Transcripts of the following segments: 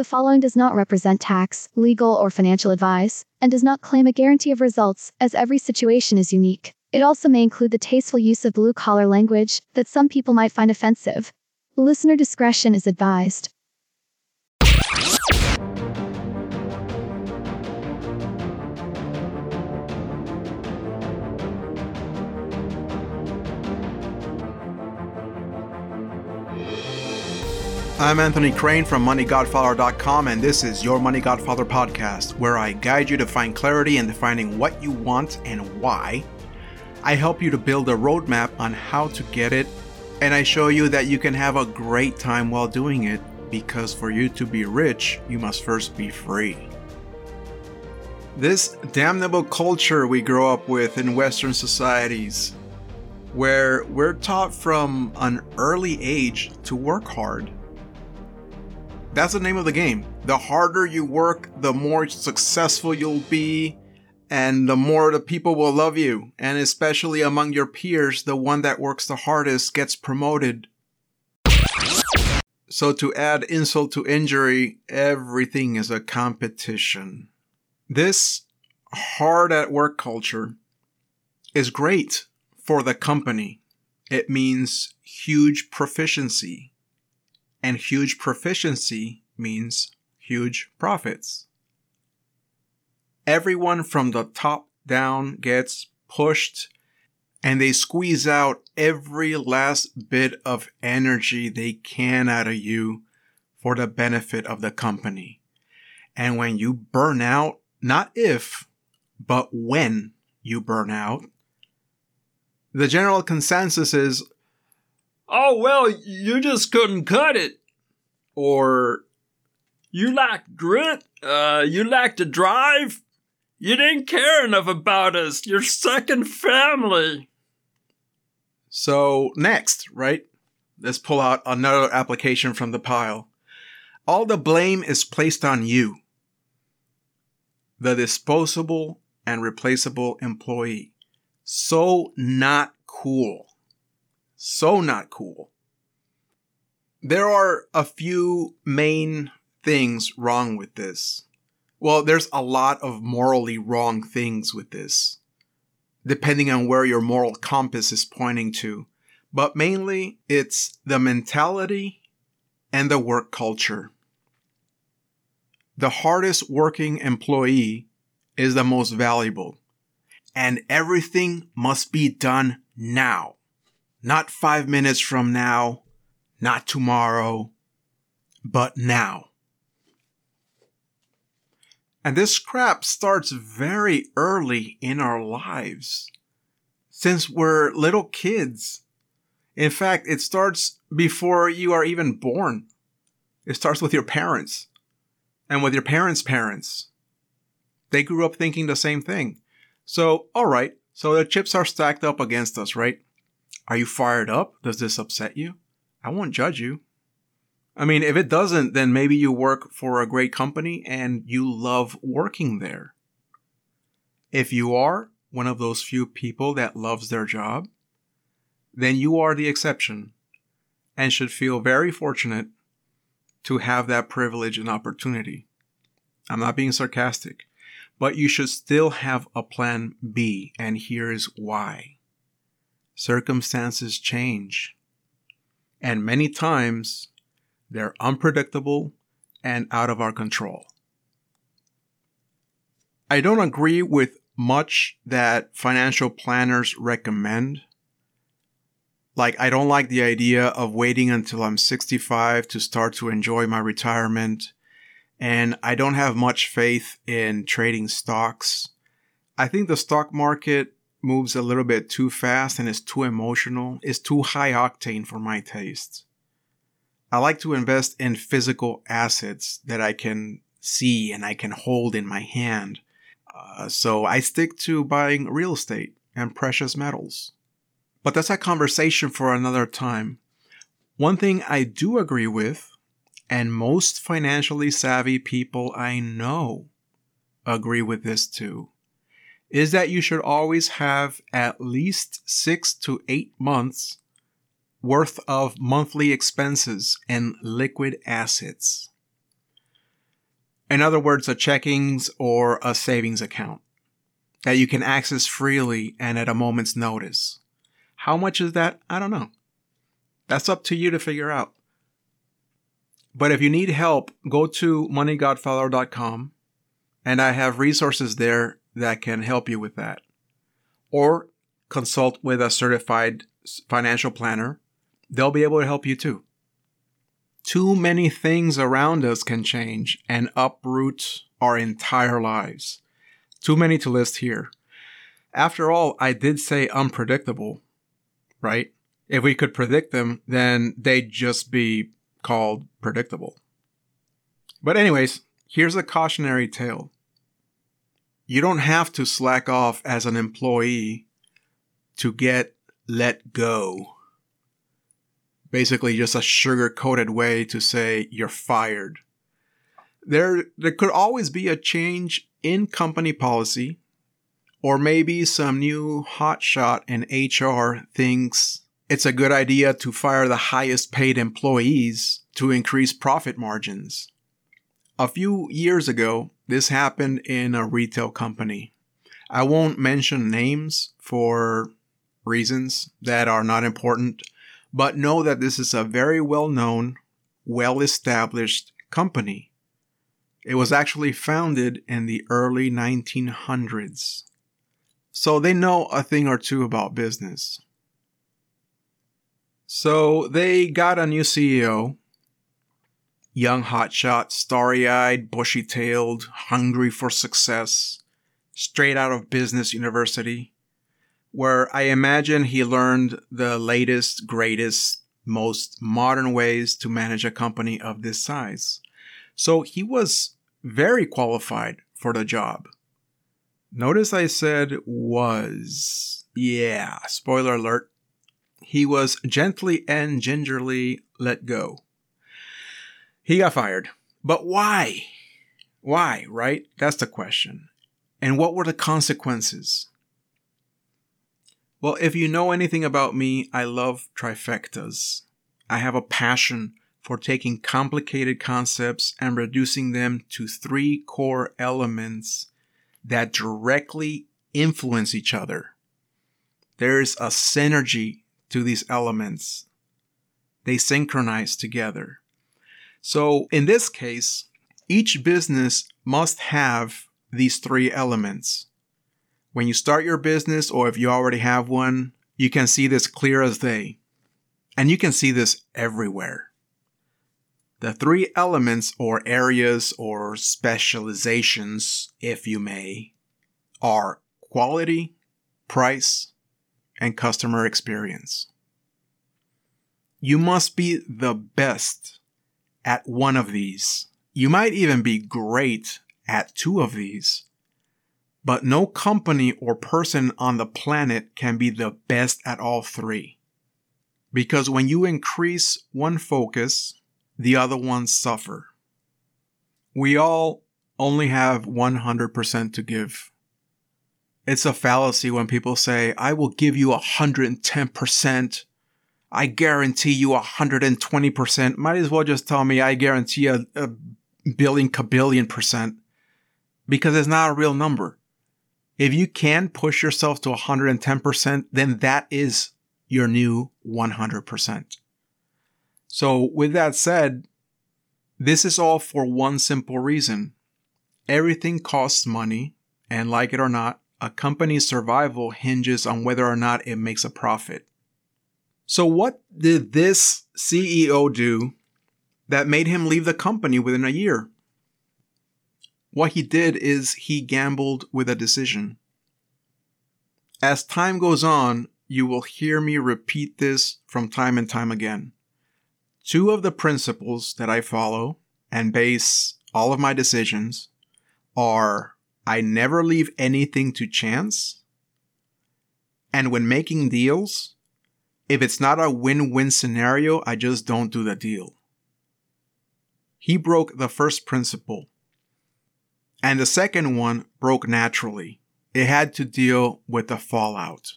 The following does not represent tax, legal, or financial advice, and does not claim a guarantee of results, as every situation is unique. It also may include the tasteful use of blue collar language that some people might find offensive. Listener discretion is advised. I'm Anthony Crane from MoneyGodfather.com, and this is your Money Godfather podcast, where I guide you to find clarity in defining what you want and why. I help you to build a roadmap on how to get it, and I show you that you can have a great time while doing it because for you to be rich, you must first be free. This damnable culture we grow up with in Western societies, where we're taught from an early age to work hard that's the name of the game. The harder you work, the more successful you'll be, and the more the people will love you. And especially among your peers, the one that works the hardest gets promoted. So, to add insult to injury, everything is a competition. This hard at work culture is great for the company. It means huge proficiency and huge proficiency means huge profits. Everyone from the top down gets pushed and they squeeze out every last bit of energy they can out of you for the benefit of the company. And when you burn out, not if, but when you burn out, the general consensus is Oh, well, you just couldn't cut it. Or, you lacked grit. Uh, you lacked a drive. You didn't care enough about us. Your second family. So, next, right? Let's pull out another application from the pile. All the blame is placed on you, the disposable and replaceable employee. So not cool so not cool. There are a few main things wrong with this. Well, there's a lot of morally wrong things with this, depending on where your moral compass is pointing to. But mainly, it's the mentality and the work culture. The hardest working employee is the most valuable, and everything must be done now. Not five minutes from now, not tomorrow, but now. And this crap starts very early in our lives. Since we're little kids. In fact, it starts before you are even born. It starts with your parents and with your parents' parents. They grew up thinking the same thing. So, alright, so the chips are stacked up against us, right? Are you fired up? Does this upset you? I won't judge you. I mean, if it doesn't, then maybe you work for a great company and you love working there. If you are one of those few people that loves their job, then you are the exception and should feel very fortunate to have that privilege and opportunity. I'm not being sarcastic, but you should still have a plan B, and here's why circumstances change. And many times they're unpredictable and out of our control. I don't agree with much that financial planners recommend. Like, I don't like the idea of waiting until I'm 65 to start to enjoy my retirement. And I don't have much faith in trading stocks. I think the stock market moves a little bit too fast and is too emotional, is too high octane for my taste. I like to invest in physical assets that I can see and I can hold in my hand. Uh, so I stick to buying real estate and precious metals. But that's a conversation for another time. One thing I do agree with, and most financially savvy people I know agree with this too, is that you should always have at least six to eight months worth of monthly expenses and liquid assets. In other words, a checkings or a savings account that you can access freely and at a moment's notice. How much is that? I don't know. That's up to you to figure out. But if you need help, go to moneygodfather.com and I have resources there that can help you with that. Or consult with a certified financial planner. They'll be able to help you too. Too many things around us can change and uproot our entire lives. Too many to list here. After all, I did say unpredictable, right? If we could predict them, then they'd just be called predictable. But, anyways, here's a cautionary tale. You don't have to slack off as an employee to get let go. Basically, just a sugar coated way to say you're fired. There, there could always be a change in company policy, or maybe some new hotshot in HR thinks it's a good idea to fire the highest paid employees to increase profit margins. A few years ago, this happened in a retail company. I won't mention names for reasons that are not important, but know that this is a very well known, well established company. It was actually founded in the early 1900s. So they know a thing or two about business. So they got a new CEO. Young hotshot, starry eyed, bushy tailed, hungry for success, straight out of business university, where I imagine he learned the latest, greatest, most modern ways to manage a company of this size. So he was very qualified for the job. Notice I said was. Yeah, spoiler alert. He was gently and gingerly let go. He got fired. But why? Why, right? That's the question. And what were the consequences? Well, if you know anything about me, I love trifectas. I have a passion for taking complicated concepts and reducing them to three core elements that directly influence each other. There's a synergy to these elements. They synchronize together. So in this case, each business must have these three elements. When you start your business or if you already have one, you can see this clear as day. And you can see this everywhere. The three elements or areas or specializations, if you may, are quality, price, and customer experience. You must be the best at one of these. You might even be great at two of these. But no company or person on the planet can be the best at all three. Because when you increase one focus, the other ones suffer. We all only have 100% to give. It's a fallacy when people say, I will give you 110%. I guarantee you 120%. Might as well just tell me I guarantee a, a billion, kabillion percent because it's not a real number. If you can push yourself to 110%, then that is your new 100%. So, with that said, this is all for one simple reason. Everything costs money, and like it or not, a company's survival hinges on whether or not it makes a profit. So, what did this CEO do that made him leave the company within a year? What he did is he gambled with a decision. As time goes on, you will hear me repeat this from time and time again. Two of the principles that I follow and base all of my decisions are I never leave anything to chance. And when making deals, if it's not a win win scenario, I just don't do the deal. He broke the first principle. And the second one broke naturally. It had to deal with the fallout.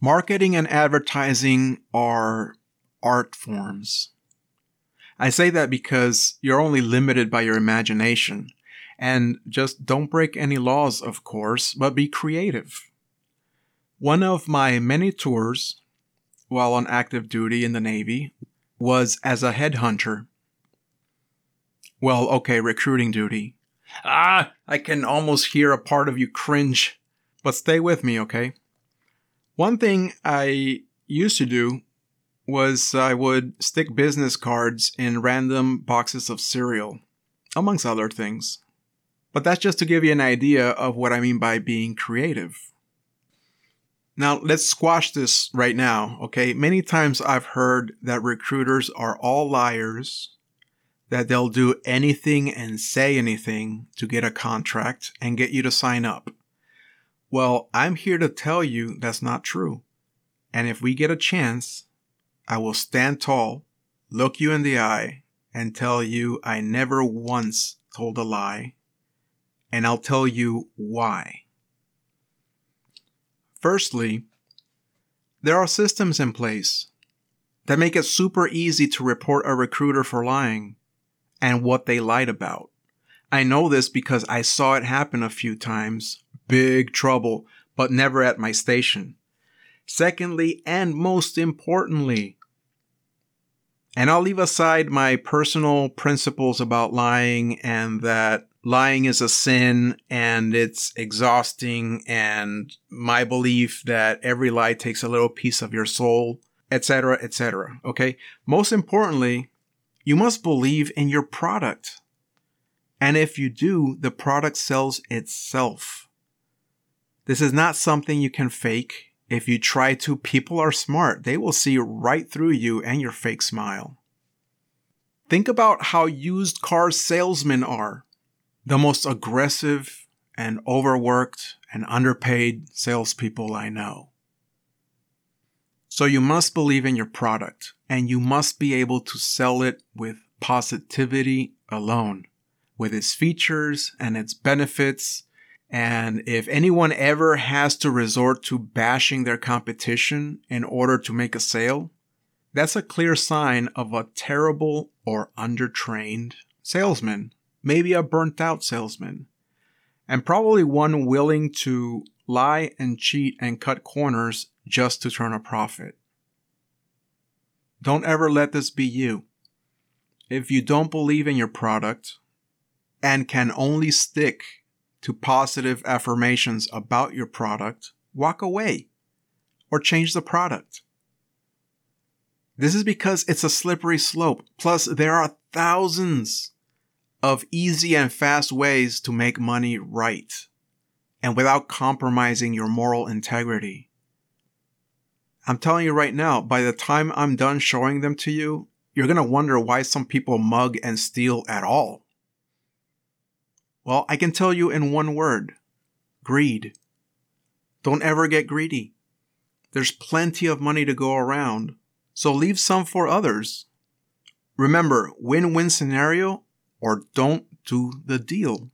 Marketing and advertising are art forms. I say that because you're only limited by your imagination. And just don't break any laws, of course, but be creative. One of my many tours while on active duty in the Navy was as a headhunter. Well, okay, recruiting duty. Ah, I can almost hear a part of you cringe, but stay with me, okay? One thing I used to do was I would stick business cards in random boxes of cereal, amongst other things. But that's just to give you an idea of what I mean by being creative. Now, let's squash this right now, okay? Many times I've heard that recruiters are all liars, that they'll do anything and say anything to get a contract and get you to sign up. Well, I'm here to tell you that's not true. And if we get a chance, I will stand tall, look you in the eye, and tell you I never once told a lie. And I'll tell you why. Firstly, there are systems in place that make it super easy to report a recruiter for lying and what they lied about. I know this because I saw it happen a few times. Big trouble, but never at my station. Secondly, and most importantly, and I'll leave aside my personal principles about lying and that lying is a sin and it's exhausting and my belief that every lie takes a little piece of your soul, etc., etc. Okay? Most importantly, you must believe in your product. And if you do, the product sells itself. This is not something you can fake. If you try to, people are smart. They will see right through you and your fake smile. Think about how used car salesmen are the most aggressive and overworked and underpaid salespeople I know. So you must believe in your product and you must be able to sell it with positivity alone, with its features and its benefits. And if anyone ever has to resort to bashing their competition in order to make a sale, that's a clear sign of a terrible or undertrained salesman maybe a burnt out salesman, and probably one willing to lie and cheat and cut corners just to turn a profit. Don't ever let this be you. If you don't believe in your product and can only stick to positive affirmations about your product, walk away or change the product. This is because it's a slippery slope. Plus, there are thousands of easy and fast ways to make money right and without compromising your moral integrity. I'm telling you right now, by the time I'm done showing them to you, you're going to wonder why some people mug and steal at all. Well, I can tell you in one word greed. Don't ever get greedy. There's plenty of money to go around, so leave some for others. Remember, win win scenario or don't do the deal.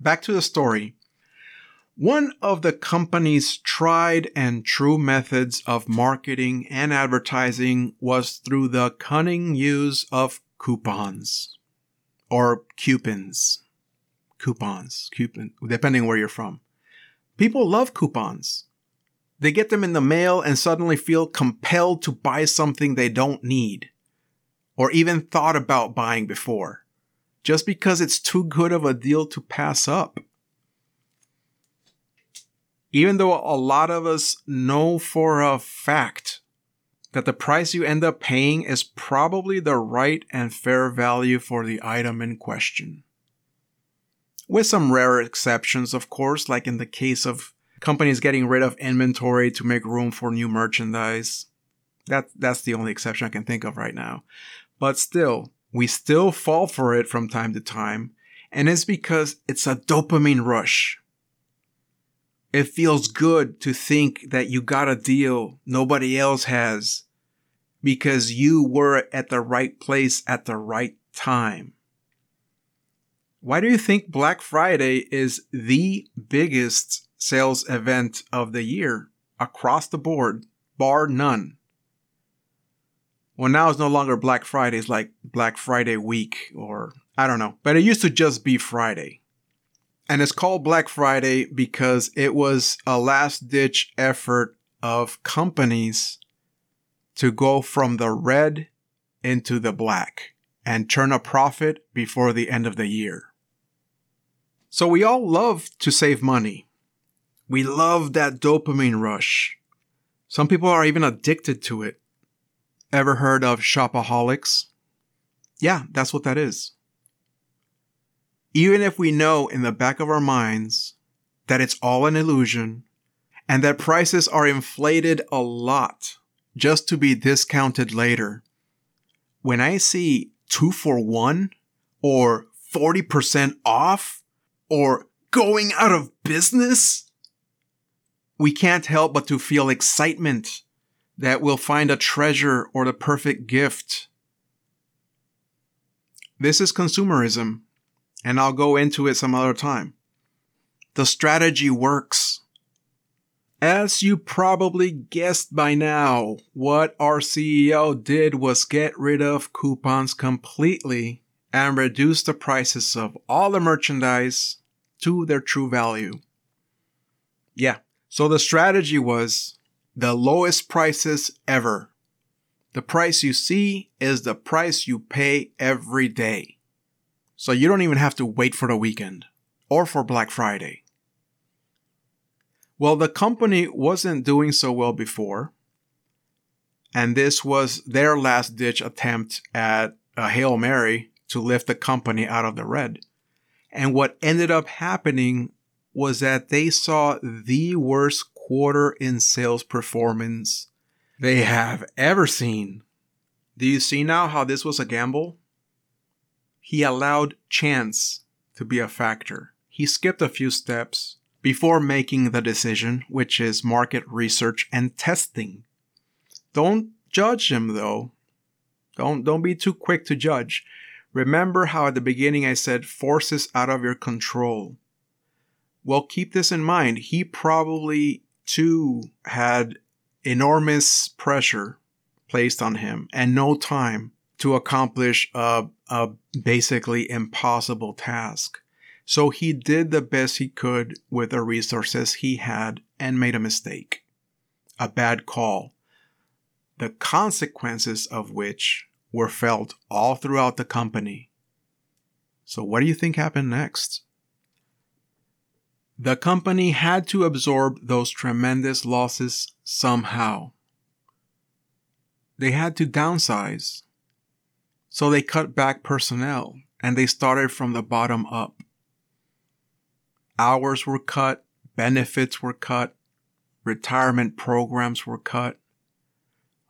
Back to the story. One of the company's tried and true methods of marketing and advertising was through the cunning use of coupons or coupons. Coupons, coupon, depending where you're from. People love coupons. They get them in the mail and suddenly feel compelled to buy something they don't need or even thought about buying before, just because it's too good of a deal to pass up. Even though a lot of us know for a fact that the price you end up paying is probably the right and fair value for the item in question. With some rare exceptions, of course, like in the case of companies getting rid of inventory to make room for new merchandise. That, that's the only exception I can think of right now. But still, we still fall for it from time to time, and it's because it's a dopamine rush. It feels good to think that you got a deal nobody else has because you were at the right place at the right time. Why do you think Black Friday is the biggest sales event of the year across the board, bar none? Well, now it's no longer Black Friday, it's like Black Friday week, or I don't know. But it used to just be Friday. And it's called Black Friday because it was a last ditch effort of companies to go from the red into the black and turn a profit before the end of the year. So we all love to save money. We love that dopamine rush. Some people are even addicted to it. Ever heard of shopaholics? Yeah, that's what that is. Even if we know in the back of our minds that it's all an illusion and that prices are inflated a lot just to be discounted later, when I see two for one or 40% off or going out of business, we can't help but to feel excitement that we'll find a treasure or the perfect gift. This is consumerism, and I'll go into it some other time. The strategy works. As you probably guessed by now, what our CEO did was get rid of coupons completely and reduce the prices of all the merchandise to their true value. Yeah, so the strategy was the lowest prices ever. The price you see is the price you pay every day. So you don't even have to wait for the weekend or for Black Friday. Well, the company wasn't doing so well before, and this was their last ditch attempt at a Hail Mary to lift the company out of the red. And what ended up happening was that they saw the worst quarter in sales performance they have ever seen. Do you see now how this was a gamble? He allowed chance to be a factor. He skipped a few steps before making the decision, which is market research and testing. Don't judge him though. Don't don't be too quick to judge. Remember how at the beginning I said forces out of your control. Well, keep this in mind. He probably too had enormous pressure placed on him and no time to accomplish a, a basically impossible task. So he did the best he could with the resources he had and made a mistake. A bad call. The consequences of which were felt all throughout the company. So what do you think happened next? The company had to absorb those tremendous losses somehow. They had to downsize. So they cut back personnel and they started from the bottom up. Hours were cut, benefits were cut, retirement programs were cut.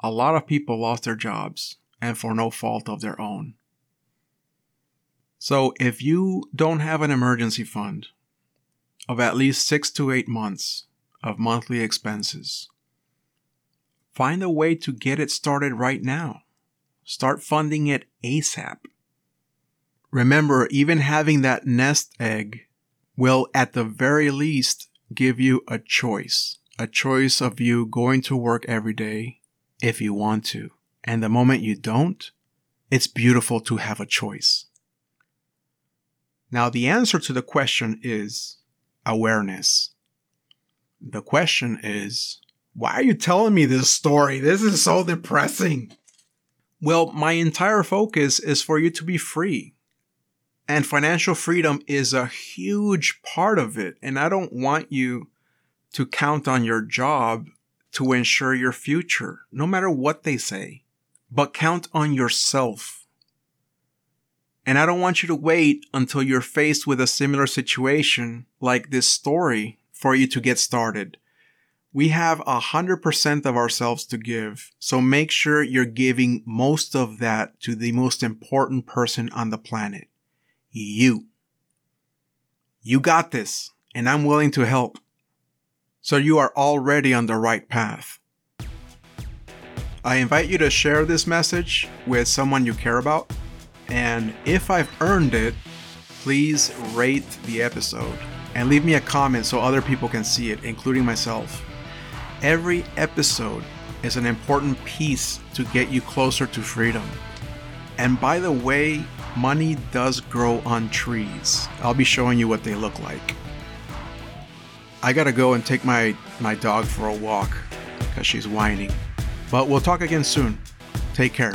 A lot of people lost their jobs and for no fault of their own. So if you don't have an emergency fund, of at least six to eight months of monthly expenses. Find a way to get it started right now. Start funding it ASAP. Remember, even having that nest egg will at the very least give you a choice. A choice of you going to work every day if you want to. And the moment you don't, it's beautiful to have a choice. Now, the answer to the question is awareness. The question is, why are you telling me this story? This is so depressing. Well, my entire focus is for you to be free. And financial freedom is a huge part of it. And I don't want you to count on your job to ensure your future, no matter what they say, but count on yourself and I don't want you to wait until you're faced with a similar situation like this story for you to get started. We have a hundred percent of ourselves to give. So make sure you're giving most of that to the most important person on the planet. You. You got this and I'm willing to help. So you are already on the right path. I invite you to share this message with someone you care about and if I've earned it, please rate the episode and leave me a comment so other people can see it, including myself. Every episode is an important piece to get you closer to freedom. And by the way, money does grow on trees. I'll be showing you what they look like. I gotta go and take my, my dog for a walk because she's whining. But we'll talk again soon. Take care.